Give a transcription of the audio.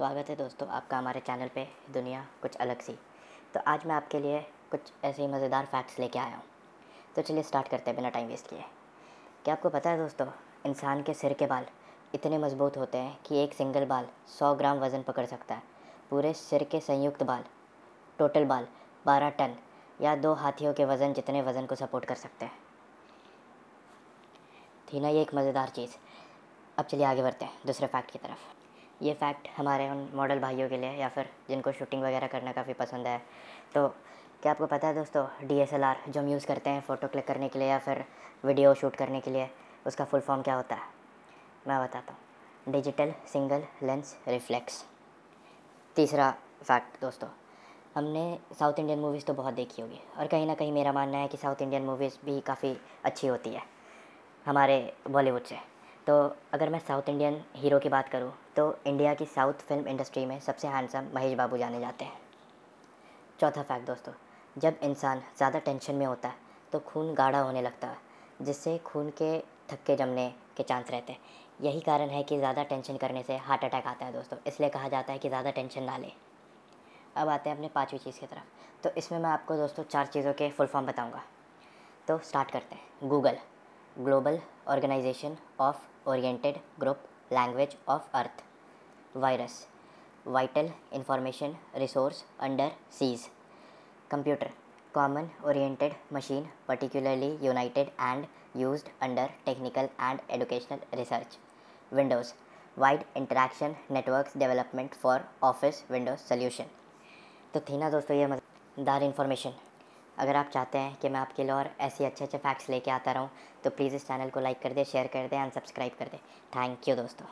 स्वागत है दोस्तों आपका हमारे चैनल पे, दुनिया कुछ अलग सी। तो आज मैं आपके लिए कुछ ऐसे ही मज़ेदार फैक्ट्स लेके आया हूँ। तो चलिए स्टार्ट करते हैं बिना टाइम वेस्ट किए। क्या आपको पता है दोस्तों, इंसान के सिर के बाल इतने मज़बूत होते हैं कि एक सिंगल बाल सौ ग्राम वज़न पकड़ सकता है। पूरे सिर के संयुक्त बाल टोटल बाल बारह टन या दो हाथियों के वज़न जितने वज़न को सपोर्ट कर सकते हैं। थी ना ये एक मज़ेदार चीज़। अब चलिए आगे बढ़ते हैं, दूसरे फैक्ट की तरफ़। ये फैक्ट हमारे उन मॉडल भाइयों के लिए या फिर जिनको शूटिंग वगैरह करना काफ़ी पसंद है। तो क्या आपको पता है दोस्तों डीएसएलआर जो हम यूज़ करते हैं फ़ोटो क्लिक करने के लिए या फिर वीडियो शूट करने के लिए, उसका फुल फॉर्म क्या होता है? मैं बताता हूँ। डिजिटल सिंगल लेंस रिफ्लेक्स तीसरा फैक्ट दोस्तों, हमने साउथ इंडियन मूवीज़ तो बहुत देखी होगी और कहीं ना कहीं मेरा मानना है कि साउथ इंडियन मूवीज़ भी काफ़ी अच्छी होती है, हमारे बॉलीवुड से। तो अगर मैं साउथ इंडियन हीरो की बात करूँ तो इंडिया की साउथ फ़िल्म इंडस्ट्री में सबसे हैंडसम महेश बाबू जाने जाते हैं। चौथा फैक्ट दोस्तों, जब इंसान ज़्यादा टेंशन में होता है तो खून गाढ़ा होने लगता है, जिससे खून के थक्के जमने के चांस रहते हैं। यही कारण है कि ज़्यादा टेंशन करने से हार्ट अटैक आता है दोस्तों, इसलिए कहा जाता है कि ज़्यादा टेंशन ना लें। अब आते हैं अपने पाँचवीं चीज़ की तरफ़। तो इसमें मैं आपको दोस्तों चार चीज़ों के फुल फॉर्म बताऊँगा। तो स्टार्ट करते हैं। Google global organisation of oriented group language of earth virus vital information resource under seas computer common oriented machine particularly united and used under technical and educational research Windows wide interaction networks development for office Windows solution तो थी ना दोस्तों ये मज़ेदार information अगर आप चाहते हैं कि मैं आपके लिए और ऐसे अच्छे अच्छे फैक्ट्स लेके आता रहूँ तो प्लीज़ इस चैनल को लाइक कर दे शेयर कर दे एंड सब्सक्राइब कर दे। थैंक यू दोस्तों।